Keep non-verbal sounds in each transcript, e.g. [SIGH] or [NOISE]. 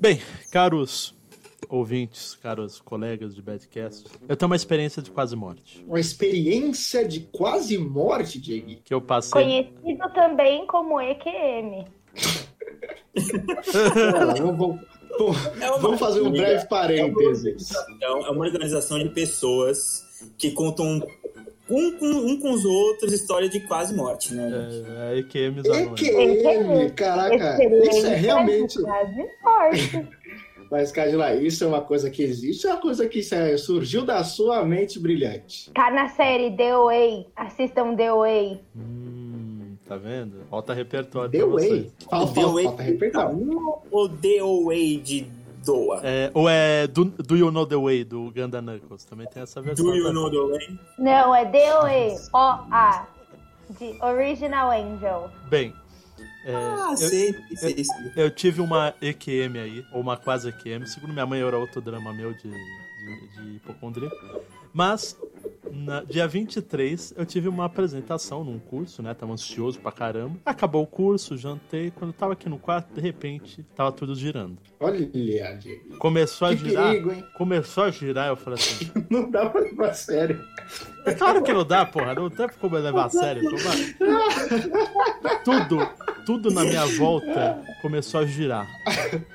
Bem, caros ouvintes, caros colegas de Badcast, eu tenho uma experiência de quase morte. Uma experiência de quase morte, Diego. Que eu passei. Conhecido também como EQM. vamos, vamos, vamos fazer um breve parênteses. É uma organização de pessoas que contam um com, um com os outros história de quase morte, né? É, é EQM EQM, caraca, isso é realmente. Quase morte. [LAUGHS] Mas, Cadila, isso é uma coisa que existe, é uma coisa que surgiu da sua mente brilhante. Tá na série The Way. Assistam The Way. Hum, tá vendo? Falta repertório. The Way. Falta, Way falta repertório. Ou The Way de Doa. É, ou é do, do You Know The Way, do Ganda Knuckles. Também tem essa versão. Do You Know The Way? Não, é The Way. O-A. De Original Angel. Bem, é, ah, eu, sei, sei, eu, sei. eu tive uma EQM aí, ou uma quase EQM. Segundo minha mãe, era outro drama meu de, de, de hipocondria. Mas, na, dia 23, eu tive uma apresentação num curso, né? Tava ansioso pra caramba. Acabou o curso, jantei. Quando eu tava aqui no quarto, de repente, tava tudo girando. Olha, Diego. Começou a Que girar. perigo, hein? Começou a girar, eu falei assim. [LAUGHS] Não dá pra levar a sério. É claro que não dá, porra. Não tem como levar a sério. [LAUGHS] Tudo, tudo na minha volta começou a girar.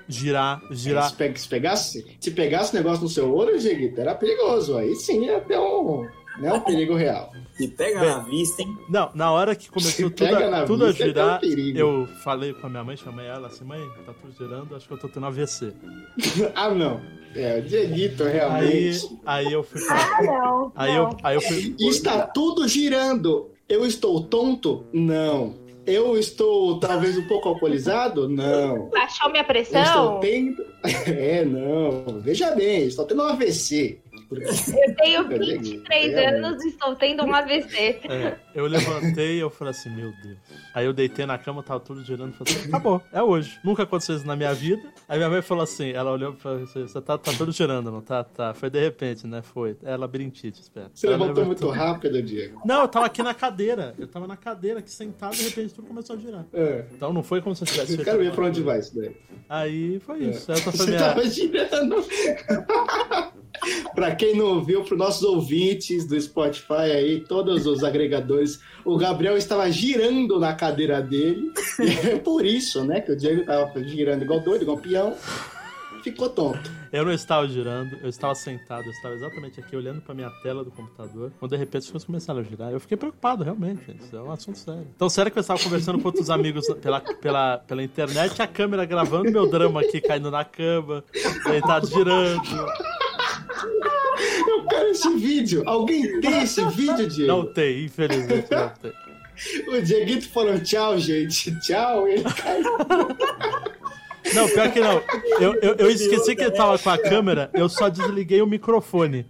Girar, girar. Se, pe- se pegasse, se pegasse o negócio no seu olho, Dieguito, era perigoso. Aí sim ia ter um, né, um perigo real. Se pega Bem, na vista, hein? Não, na hora que começou Se tudo, a, tudo a vista, girar, é um eu falei com a minha mãe, chamei ela assim, mãe, tá tudo girando, acho que eu tô tendo AVC. [LAUGHS] ah, não. É, o Dieguito, Aí, realmente. aí eu fui. Ah, não. Aí não. eu, aí eu fui... Está tudo girando. Eu estou tonto? Não. Eu estou talvez um pouco alcoolizado? Não. Baixou minha Eu estou pressão? tendo. [LAUGHS] É, não. Veja bem, estou tendo um AVC. Eu tenho Eu 23 tenho, anos e estou tendo um AVC. É, eu levantei e eu falei assim, meu Deus. Aí eu deitei na cama, tava tudo girando e falei assim, acabou, é hoje. Nunca aconteceu isso na minha vida. Aí minha mãe falou assim, ela olhou e falou assim, você tá, tá tudo girando, não tá? Tá. Foi de repente, né? Foi. É labirintite, espera. Você Ela levantou levantou. muito rápido, Diego. Não, eu tava aqui na cadeira. Eu tava na cadeira aqui sentado e de repente tudo começou a girar. É. Então não foi como se eu tivesse Eu quero ver pra onde vai isso daí. Aí foi isso. Essa foi Você minha. tava girando. [LAUGHS] pra quem não ouviu, para nossos ouvintes do Spotify aí, todos os agregadores, o Gabriel estava girando na cadeira dele. E é por isso, né, que o Diego tava girando igual doido, igual peão. Ficou tonto. Eu não estava girando, eu estava sentado, eu estava exatamente aqui olhando pra minha tela do computador. Quando de repente as coisas começaram a girar, eu fiquei preocupado, realmente. Isso é um assunto sério. Tão sério que eu estava conversando com outros amigos pela, pela, pela internet, a câmera gravando meu drama aqui caindo na cama, deitado girando. Eu quero esse vídeo. Alguém tem esse vídeo, Diego? Não tem, infelizmente não tem. [LAUGHS] O Dieguito falou tchau, gente. Tchau. Ele caiu. Não, pior que não. Eu, eu, eu esqueci que ele tava com a câmera, eu só desliguei o microfone.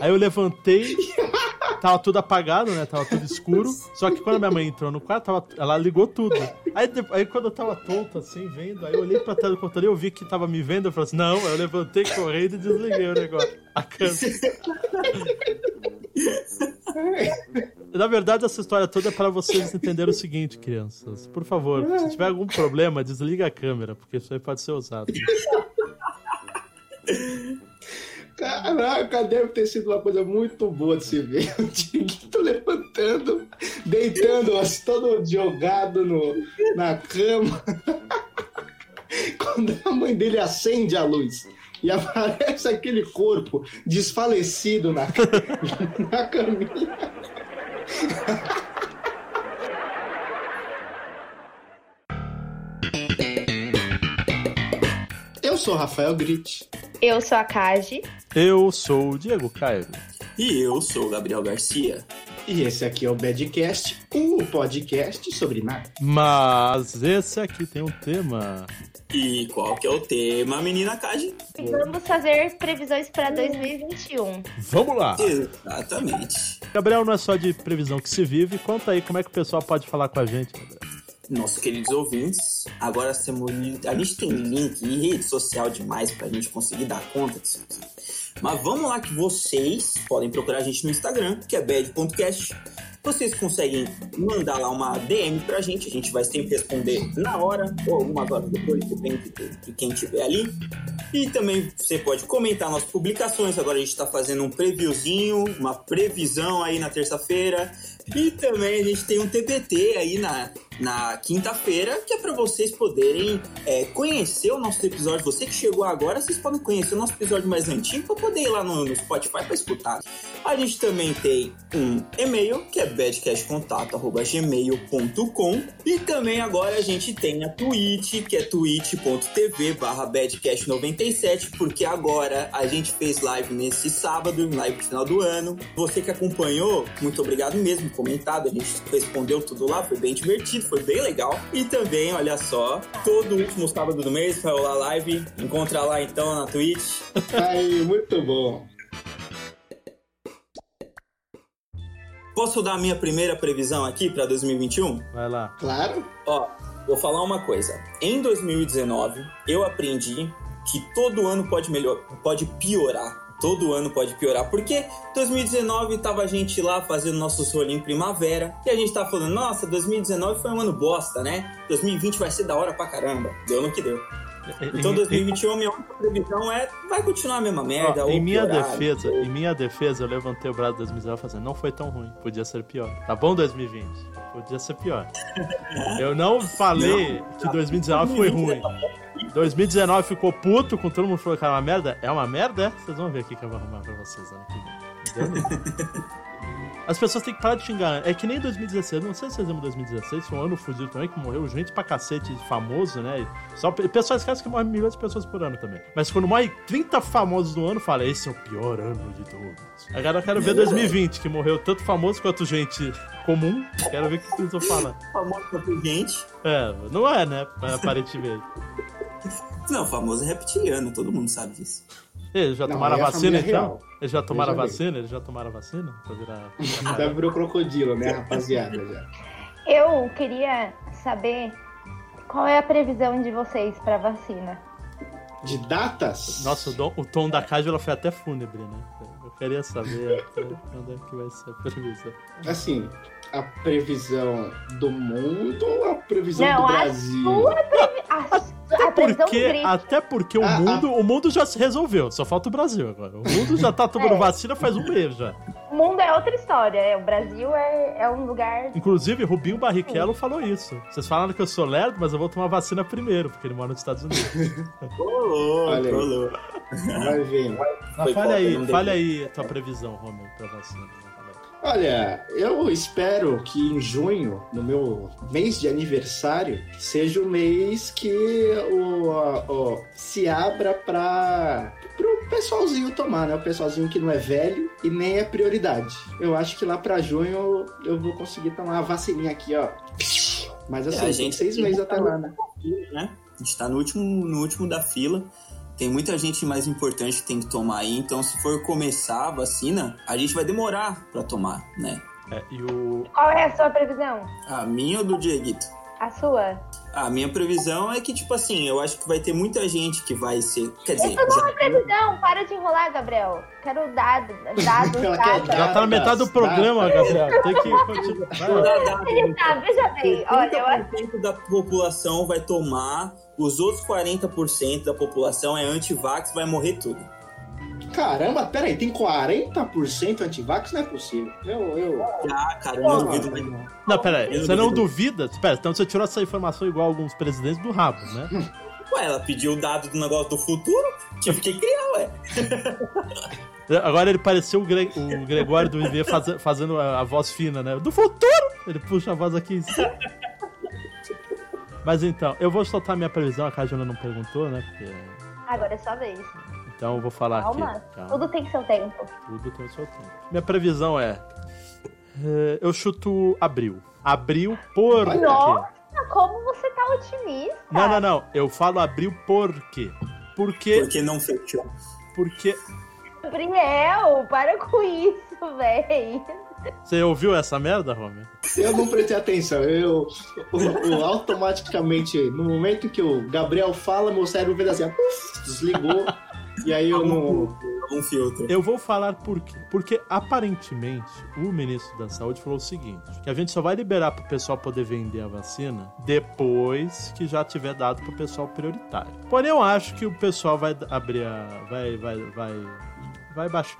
Aí eu levantei, [LAUGHS] tava tudo apagado, né? Tava tudo escuro. Só que quando a minha mãe entrou no quarto, tava, ela ligou tudo. Aí, aí quando eu tava tonto, assim, vendo, aí eu olhei pra tela do computador e eu vi que tava me vendo. Eu falei assim, não, eu levantei correndo e desliguei o negócio. A câmera. [LAUGHS] Na verdade, essa história toda é para vocês entenderem o seguinte, crianças. Por favor, se tiver algum problema, desliga a câmera, porque isso aí pode ser usado. [LAUGHS] Caraca, deve ter sido uma coisa muito boa de se ver. O Dieguito levantando, deitando, assim, todo jogado no, na cama. Quando a mãe dele acende a luz e aparece aquele corpo desfalecido na, na caminha. Eu sou Rafael Gritti. Eu sou a Kaji. Eu sou o Diego Caio. E eu sou o Gabriel Garcia. E esse aqui é o Badcast, o podcast sobre nada. Mas esse aqui tem um tema. E qual que é o tema, menina Kaji? Vamos fazer previsões para 2021. Vamos lá! Exatamente. Gabriel não é só de previsão que se vive. Conta aí como é que o pessoal pode falar com a gente. Gabriel. Nossos queridos ouvintes, agora temos, a gente tem link e rede social demais pra gente conseguir dar conta disso aqui. Mas vamos lá que vocês podem procurar a gente no Instagram, que é bad.cast, vocês conseguem mandar lá uma DM pra gente, a gente vai sempre responder na hora ou algumas horas depois, depende de, quem tiver ali. E também você pode comentar nossas publicações. Agora a gente tá fazendo um previewzinho, uma previsão aí na terça-feira. E também a gente tem um TPT aí na, na quinta-feira, que é para vocês poderem é, conhecer o nosso episódio. Você que chegou agora, vocês podem conhecer o nosso episódio mais antigo para poder ir lá no, no Spotify para escutar. A gente também tem um e-mail, que é badcastcontato.gmail.com e também agora a gente tem a Twitch, que é twitch.tv barra badcast97, porque agora a gente fez live nesse sábado, live no final do ano. Você que acompanhou, muito obrigado mesmo, comentado, a gente respondeu tudo lá, foi bem divertido, foi bem legal. E também, olha só, todo último sábado do mês vai rolar live, encontra lá então na Twitch. [LAUGHS] Aí, muito bom. Posso dar a minha primeira previsão aqui para 2021? Vai lá. Claro. Ó, vou falar uma coisa. Em 2019, eu aprendi que todo ano pode melhor, pode piorar. Todo ano pode piorar, porque 2019 tava a gente lá fazendo nossos rolinhos primavera e a gente tava falando, nossa, 2019 foi um ano bosta, né? 2020 vai ser da hora pra caramba. Deu no que deu. Então 2021 minha única previsão é vai continuar a mesma merda. Ou em minha piorar, defesa, não sei. em minha defesa, eu levantei o braço 2019 fazendo, não foi tão ruim, podia ser pior. Tá bom 2020? Podia ser pior. [LAUGHS] Eu não falei que 2019 foi ruim. 2019 ficou puto com todo mundo falando que era uma merda. É uma merda? é? Vocês vão ver aqui que eu vou arrumar pra vocês ano que vem. [LAUGHS] As pessoas têm que parar de xingar. É que nem 2016. Não sei se vocês lembram de 2016. Foi um ano fudido também, que morreu gente pra cacete de famoso, né? Só o pessoal esquece que morre milhões de pessoas por ano também. Mas quando morre 30 famosos no ano, fala: esse é o pior ano de todos. Agora eu quero ver 2020, que morreu tanto famoso quanto gente comum. Quero ver o que eles vão falar. Famoso quanto gente. É, não é, né? Aparentemente. Não, famoso é reptiliano, todo mundo sabe disso. Eles já Não, tomaram a é a vacina, então? real. Eles já tomaram a vacina? Eles já tomaram a vacina? Pra virar. [LAUGHS] Já virou crocodilo, né, rapaziada? Já. Eu queria saber qual é a previsão de vocês pra vacina. De datas? Nossa, o, dom- o tom da Cájula foi até fúnebre, né? Eu queria saber [LAUGHS] quando é que vai ser a previsão. Assim, a previsão do mundo ou a previsão Não, do a Brasil? sua previ... a, a previsão do Porque, grito. até porque o Ah, mundo, o mundo já se resolveu, só falta o Brasil agora. O mundo já tá tomando [LAUGHS] É. vacina faz um mês já. O mundo é outra história. é, O Brasil é, é um lugar. Inclusive, Rubinho Barrichello falou isso. Vocês falaram que eu sou lerdo, mas eu vou tomar vacina primeiro, porque ele mora nos Estados Unidos. [LAUGHS] Rolou, Olha aí. rolou. Vai vendo. Mas fale aí, fale aí a tua previsão, Romulo, pra vacina. Olha, eu espero que em junho, no meu mês de aniversário, seja o mês que o, o- se abra para pro pessoalzinho tomar, né? O pessoalzinho que não é velho e nem é prioridade. Eu acho que lá para junho eu vou conseguir tomar a vacininha aqui, ó. Mas assim, É, a gente seis meses até lá, né? né? A gente tá no último, no último da fila. Tem muita gente mais importante que tem que tomar aí. Então, se for começar a vacina, a gente vai demorar pra tomar, né? É, e o. Qual é a sua previsão? A minha ou do Dieguito? A sua? A minha previsão é que, tipo assim, eu acho que vai ter muita gente que vai ser. Quer dizer, Isso não é previsão. Para de enrolar, Gabriel. Quero dado, [LAUGHS] quer dados. Já tá na metade do programa. Gabriel. Tem que continuar. Ele tá, veja bem. Olha, eu acho 30% da população vai tomar, os outros 40% da população é anti-vax, vai morrer tudo. Caramba, peraí, tem 40% antivax? Não é possível. Eu, eu... Ah, cara, eu não duvido mais. Não, pera aí. Eu Você não duvida? Espera, então você tirou essa informação igual alguns presidentes do rabo, né? Ué, ela pediu o dado do negócio do futuro, tive que criar, ué. [LAUGHS] Agora ele pareceu o, Gre- o Gregório do IV faze- fazendo a, a voz fina, né? Do futuro! Ele puxa a voz aqui em cima. Mas então, eu vou soltar minha previsão, a Cajuna não perguntou, né? Porque- Agora é sua vez. Então eu vou falar Calma. aqui. Calma. Tudo tem seu tempo. Tudo tem seu tempo. Minha previsão é. é, eu chuto abril. Abril por quê? Nossa, como você tá otimista. Não, não, não. Eu falo abril por quê? Porque. Porque não fechou. Porque. Gabriel, para com isso, véi. Você ouviu essa merda, Romero? Eu não prestei atenção. Eu, o- o- automaticamente, no momento que o Gabriel fala, meu cérebro fez assim, desligou. E aí eu não. um filtro. Eu vou falar por quê. Porque aparentemente o ministro da Saúde falou o seguinte: que a gente só vai liberar pro pessoal poder vender a vacina depois que já tiver dado pro pessoal prioritário. Porém, eu acho que o pessoal vai abrir a. vai. vai. vai vai baixar.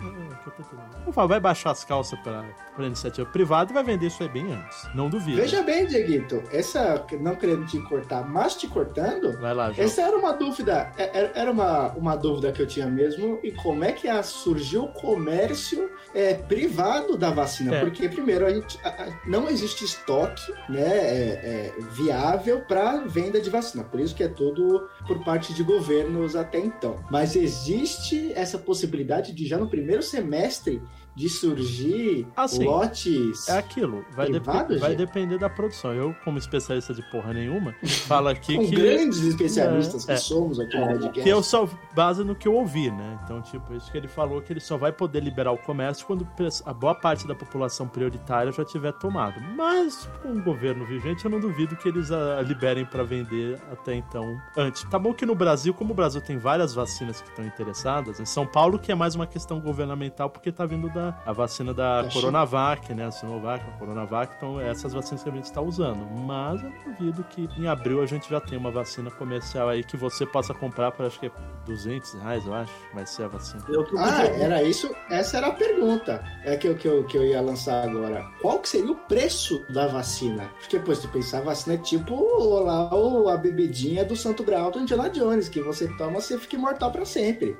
Vai baixar as calças para iniciativa privada e vai vender isso aí bem antes. Não duvido. Veja bem, Dieguito, essa, não querendo te cortar, mas te cortando, vai lá, João. essa era uma dúvida, é, era uma, uma dúvida que eu tinha mesmo, e como é que surgiu o comércio é, privado da vacina? É. Porque, primeiro, a gente, a, a, não existe estoque né, é, é viável para venda de vacina, por isso que é tudo por parte de governos até então. Mas existe essa possibilidade de já no primeiro semestre de surgir assim, lotes. É aquilo, vai, dep vai depender da produção. Eu, como especialista de porra nenhuma, [LAUGHS] falo aqui Com que. grandes especialistas é, que é, somos aqui no podcast. Que eu só base no que eu ouvi, né? Então, tipo, isso que ele falou que ele só vai poder liberar o comércio quando a boa parte da população prioritária já tiver tomado. Mas, com o governo vigente, eu não duvido que eles a, liberem para vender até então antes. Tá bom que no Brasil, como o Brasil tem várias vacinas que estão interessadas, em São Paulo, que é mais uma questão governamental, porque tá vindo da a vacina da Coronavac, né? A Sinovac, a Coronavac. Então, essas vacinas que a gente está usando. Mas eu duvido que em abril a gente já tenha uma vacina comercial aí que você possa comprar por acho que é 200 reais, eu acho. Vai ser a vacina. Ah, era isso. Essa era a pergunta é que eu, que, eu, que eu ia lançar agora. Qual que seria o preço da vacina? Porque, depois tu pensar, a vacina é tipo lá, a bebidinha do Santo Grau do Indiana Jones, que você toma, você fica imortal para sempre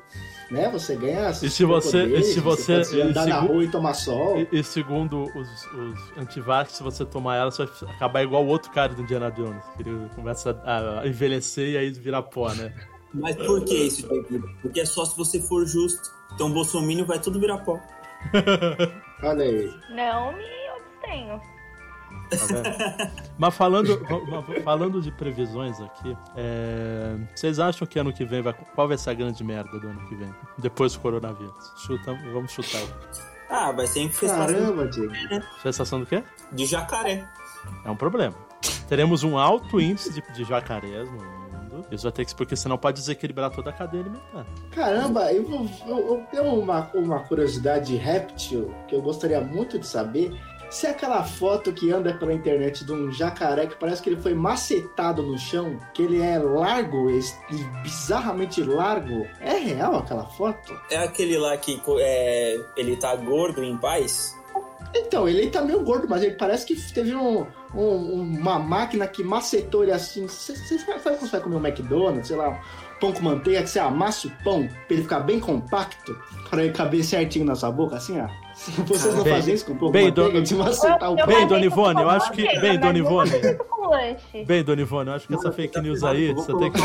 né? Você ganha. E se você, e se você, você andar na rua e tomar sol. E, e segundo os, os antivax, se você tomar ela, você vai acabar igual o outro cara do Indiana Jones, que ele começa a envelhecer e aí vira pó, né? Mas por que isso, Porque é só se você for justo. Então o Bolsonaro vai tudo virar pó. Olha aí. Não me abstenho. Tá [LAUGHS] Mas falando, falando de previsões aqui, é... vocês acham que ano que vem vai. Qual vai ser a grande merda do ano que vem? Depois do coronavírus. Chuta, vamos chutar. Ah, vai ser infestação. Caramba, Diego. Sensação do quê? De jacaré. É um problema. Teremos um alto índice de, de jacarés no mundo. Isso vai ter que. Porque senão pode desequilibrar toda a cadeia alimentar. Caramba, eu, eu, eu tenho uma, uma curiosidade réptil que eu gostaria muito de saber se é aquela foto que anda pela internet de um jacaré que parece que ele foi macetado no chão, que ele é largo e bizarramente largo, é real aquela foto? É aquele lá que é, ele tá gordo em paz? Então, ele tá meio gordo, mas ele parece que teve um, um, uma máquina que macetou ele assim. Você sabe quando você vai comer um McDonald's, sei lá, pão com manteiga, que você amassa o pão pra ele ficar bem compacto, para ele caber certinho na sua boca, assim, ó. [LAUGHS] Vocês não bem, fazem isso com um pouco bem, do... de macetar o Bem, Dona Ivone, eu acho que... Bem, Dona Ivone... Bem, Dona Ivone, eu acho que essa fake news aí, você tem que...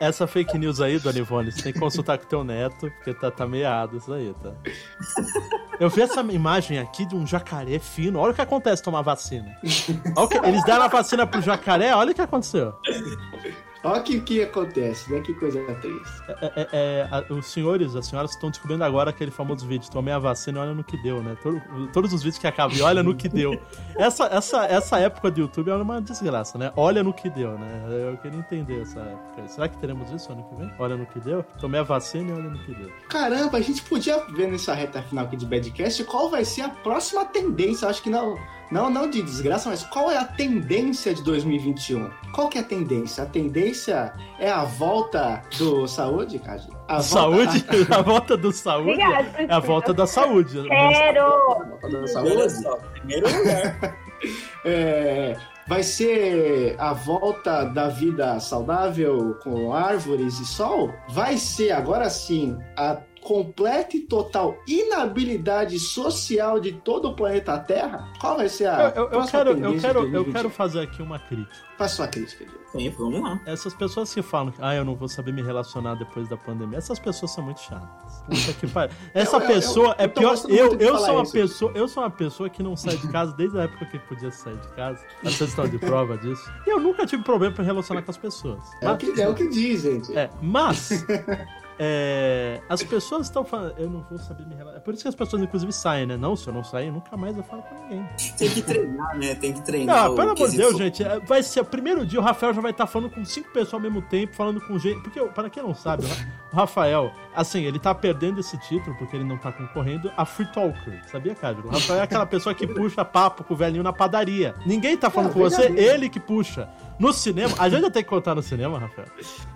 Essa fake news aí, Dona Ivone, você tem que consultar com o teu neto, porque tá, tá meado isso aí, tá? Eu vi essa imagem aqui de um jacaré fino. Olha o que acontece tomar vacina. Eles deram a vacina pro jacaré, olha o que aconteceu. Olha o que, que acontece, né? Que coisa triste. É, é, é, os senhores, as senhoras estão descobrindo agora aquele famoso vídeo, tomei a vacina e olha no que deu, né? Todo, todos os vídeos que acabam e olha no que deu. [LAUGHS] Essa, essa, essa época do YouTube é uma desgraça, né? Olha no que deu, né? Eu queria entender essa época. Será que teremos isso ano que vem? Olha no que deu? Tomei a vacina e olha no que deu. Caramba, a gente podia ver nessa reta final aqui de Badcast qual vai ser a próxima tendência. Eu acho que não não, não de desgraça, mas qual é a tendência de 2021? Qual que é a tendência? A tendência é a volta do saúde, Kaji? A saúde? Volta... [LAUGHS] a volta do saúde? Obrigado, é a volta da saúde. Quero! A volta da saúde? Primeiro lugar. [LAUGHS] é, vai ser a volta da vida saudável com árvores e sol? Vai ser, agora sim, a completa e total inabilidade social de todo o planeta Terra? Qual vai ser a. Eu, eu, eu quero, eu, quero, eu quero fazer aqui uma crítica. Faça sua crítica, Sim, vamos lá. Essas pessoas que falam que ah, eu não vou saber me relacionar depois da pandemia, essas pessoas são muito chatas. Puta que pariu. [LAUGHS] Essa eu, pessoa é pior. Eu, eu sou uma isso. pessoa, eu sou uma pessoa que não sai de casa desde a época que podia sair de casa. Vocês estão de prova disso. E eu nunca tive problema para relacionar com as pessoas. É, mas, o, que, é o que diz, gente. É, mas [LAUGHS] É, as pessoas estão falando. Eu não vou saber me relacionar. É por isso que as pessoas, inclusive, saem, né? Não, se eu não sair, nunca mais eu falo com ninguém. Tem que treinar, né? Tem que treinar. Ah, pelo amor de Deus, gente. É, vai ser o primeiro dia, o Rafael já vai estar falando com cinco pessoas ao mesmo tempo, falando com gente. Porque, para quem não sabe, O Rafael, assim, ele tá perdendo esse título porque ele não tá concorrendo a Free Talker. Sabia, Cádio? O Rafael é aquela pessoa que puxa papo com o velhinho na padaria. Ninguém tá falando Ah, com você, ele que puxa. No cinema, a gente já tem que contar no cinema, Rafael.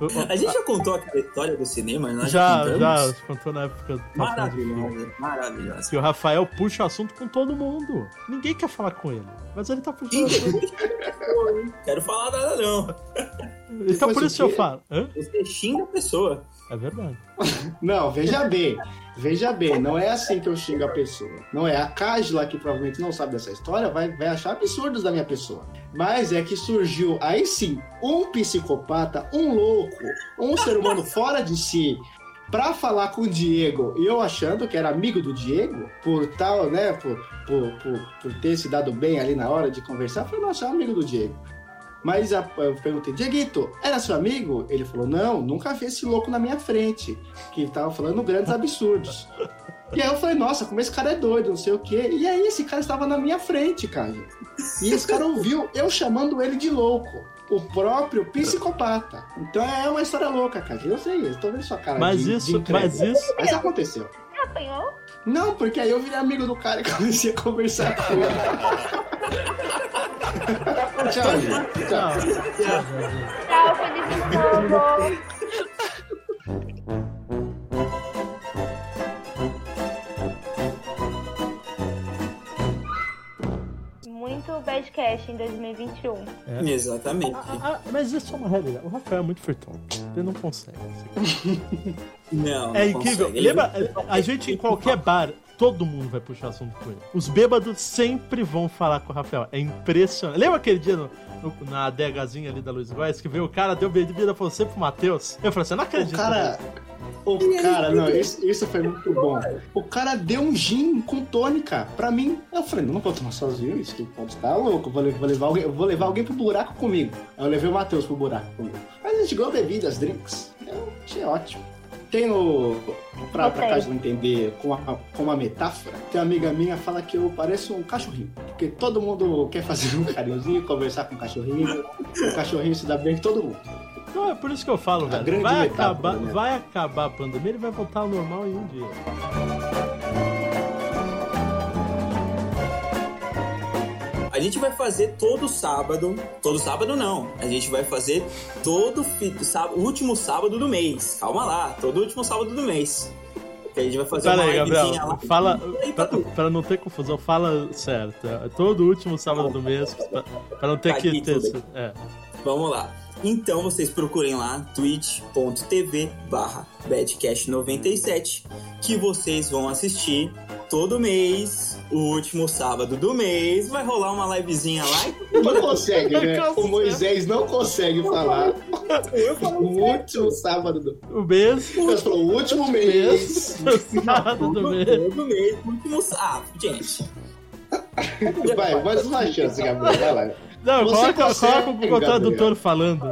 O- o- A gente já contou aquela história do cinema? Nós já, contamos? já contou na época. Maravilhosa, maravilhosa. Que o Rafael puxa assunto com todo mundo. Ninguém quer falar com ele. Mas ele tá puxando assunto. Quero falar nada, não. Então por o isso eu quê? falo. Hã? Você xinga a pessoa. É verdade. Não, veja bem. Veja bem, não é assim que eu xingo a pessoa. Não é. A Cágila, que provavelmente não sabe dessa história, vai, vai achar absurdos da minha pessoa. Mas é que surgiu, aí sim, um psicopata, um louco, um ser humano [LAUGHS] fora de si, pra falar com o Diego, e eu achando que era amigo do Diego, por tal, né, por, por, por, por ter se dado bem ali na hora de conversar, eu falei, nossa, é amigo do Diego. Mas eu perguntei, Dieguito, era seu amigo? Ele falou, não, nunca vi esse louco na minha frente, que tava falando grandes absurdos. E aí eu falei, nossa, como esse cara é doido, não sei o quê. E aí esse cara estava na minha frente, cara. E esse cara ouviu eu chamando ele de louco. O próprio psicopata. Então é uma história louca, cara. Eu sei, eu tô vendo sua cara Mas de, de isso, incrédulo. mas isso. Mas aconteceu. Apanhou? Não, porque aí eu virei amigo do cara e comecei a conversar com ele. [LAUGHS] Tchau, gente. Tchau. Tchau, gente. Tchau, feliz ano novo. Em 2021. É. Exatamente. Ah, ah, mas isso é uma realidade. O Rafael é muito furtão. Ele não consegue. [LAUGHS] Não, É não incrível. consegue. Ele- Lembra, a gente em qualquer bar, todo mundo vai puxar assunto com ele. Os bêbados sempre vão falar com o Rafael. É impressionante. Lembra aquele dia no- no- na adegazinha ali da Luiz Góes que veio o cara, deu bebida, falou sempre pro Matheus? Eu falei assim, eu não O acredito. cara. O cara, não, isso, isso foi muito bom. O cara deu um gin com tônica pra mim. Eu falei, não vou tomar sozinho, isso que pode estar louco. Vou, vou levar alguém, eu vou levar alguém pro buraco comigo. Aí eu levei o Matheus pro buraco comigo. Mas a gente ganhou bebidas, drinks. Eu achei ótimo. Tem o. Pra, pra caso não entender com uma, com uma metáfora, tem uma amiga minha que fala que eu pareço um cachorrinho. Porque todo mundo quer fazer um carinhozinho, conversar com o cachorrinho. O cachorrinho se dá bem com todo mundo. Não, é por isso que eu falo, velho. grande Vai metáfora, acabar, né? vai acabar a pandemia, ele vai voltar ao normal em um dia. Gente vai fazer todo sábado. Todo sábado não. A gente vai fazer todo sábado, último sábado do mês. Calma lá, todo último sábado do mês. Que a gente vai fazer Pera uma aí, Gabriel. lá. Fala. Pra, pra não ter confusão, fala certo. É Todo último sábado do mês. Pra, pra não ter que Caguei ter. É. Vamos lá. Então vocês procurem lá twitch.tv barra badcast97 que vocês vão assistir todo mês, o último sábado do mês, vai rolar uma livezinha lá e Não consegue, né? O Moisés não consegue falar. eu falo O último sábado do. O mês. O último mês. O sábado do mês. todo mês, último sábado. Ah, gente. Vai, mais uma chance, Gabriel. Vai lá. Não, Você coloca, consegue, coloca o. Tradutor falando.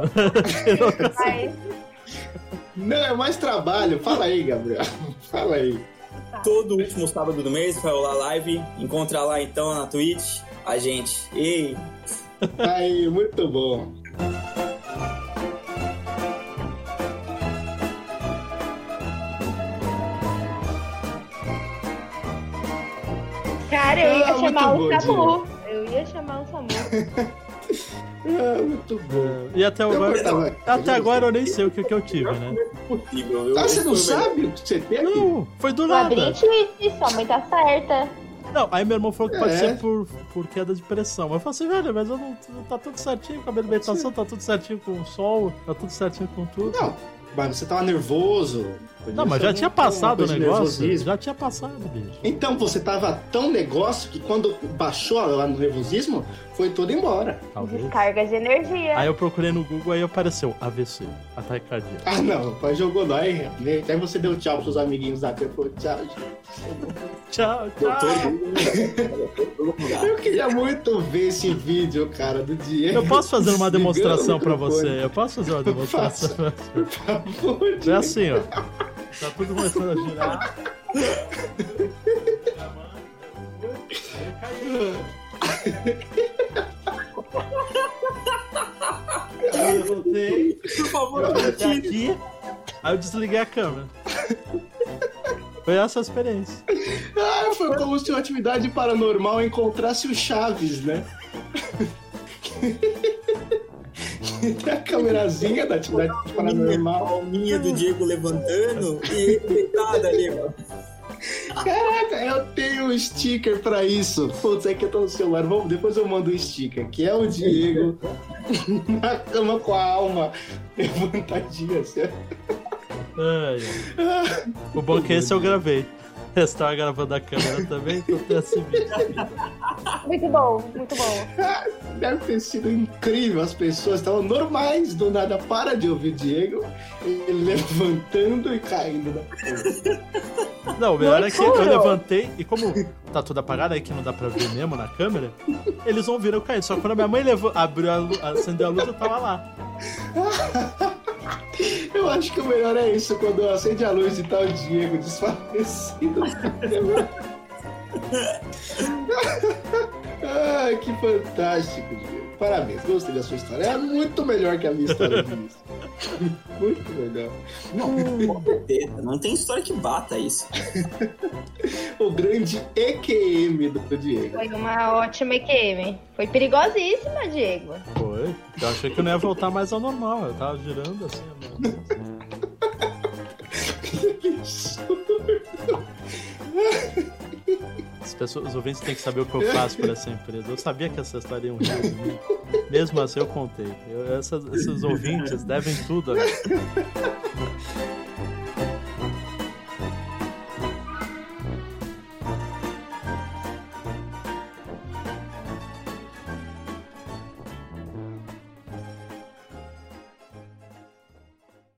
Não, é mais trabalho. Fala aí, Gabriel. Fala aí. Todo último sábado do mês vai rolar live. Encontra lá então na Twitch a gente. Ei, Aí, muito bom. Cara, eu ia Ah, chamar bom, o Samu. Eu ia chamar o Samu. [LAUGHS] Ah, muito bom. E até Eu agora. tava- Até agora eu nem sei o que, que eu tive, né? possível. Eu, Ah, você não sabe o que você teve? Não, foi do nada. Labirinte, sua mãe tá certa. Não, aí meu irmão falou que pode É. ser por, por queda de pressão. Eu falei assim, velho, mas eu não, tá tudo certinho com a alimentação, tá tudo certinho com o sol, tá tudo certinho com tudo. Não, mas você tava nervoso. Não, mas já tinha passado o negócio. Já tinha passado, bicho. Então, você tava tão negócio que quando baixou lá no nervosismo, foi tudo embora. Talvez. Descarga de energia. Aí eu procurei no Google aí apareceu AVC, ataque cardíaco. Ah, não, pai jogou lá e até você deu tchau pros amiguinhos da Falou, tchau, gente. Tchau, tchau. Eu queria muito ver esse vídeo, cara, do Diego. Eu posso fazer uma demonstração microfone. você? Eu posso fazer uma demonstração pra você? Por favor, É assim, ó. Tá tudo começando a girar. [LAUGHS] Eu voltei. Por favor, Eu aqui. Aí eu desliguei a câmera. Foi essa a experiência. [LAUGHS] Ah, foi como se uma atividade paranormal encontrasse o Chaves, né? Tem [LAUGHS] a câmerazinha da atividade paranormal. Palminha do Diego levantando e ele deitado ali, mano. Caraca, eu tenho um sticker pra isso. Putz, é que eu tô no celular. Vamos, depois eu mando um sticker, que é o Diego [LAUGHS] na cama com a alma levantadinha assim. Ai. O bom é que esse eu gravei. Eu estava gravando a câmera também, então tem esse vídeo. Muito bom, muito bom. Deve ter sido incrível. As pessoas estavam normais, do nada para de ouvir Diego, ele levantando e caindo da cama. Não, o melhor é que eu levantei e como tá tudo apagado aí que não dá pra ver mesmo na câmera, eles não viram eu caindo. Só que quando a minha mãe levou, abriu a luz, acendeu a luz, eu tava lá. [LAUGHS] Eu acho que o melhor é isso, quando acende a luz e tá o Diego desfalecido. [LAUGHS] Ai, que fantástico, Diego. Parabéns, gostei da sua história. É muito melhor que a minha história disso. [LAUGHS] Muito melhor. Não, certeza. Não tem história que bata isso. [LAUGHS] O grande EQM do Diego. Foi uma ótima EQM. Foi perigosíssima, Diego. Eu achei que eu não ia voltar mais ao normal. Eu tava girando assim. absurdo. As pessoas, os ouvintes têm que saber o que eu faço por essa empresa. Eu sabia que essa história ia um rir mim. Mesmo assim, eu contei. Eu- essas- esses ouvintes devem tudo. né?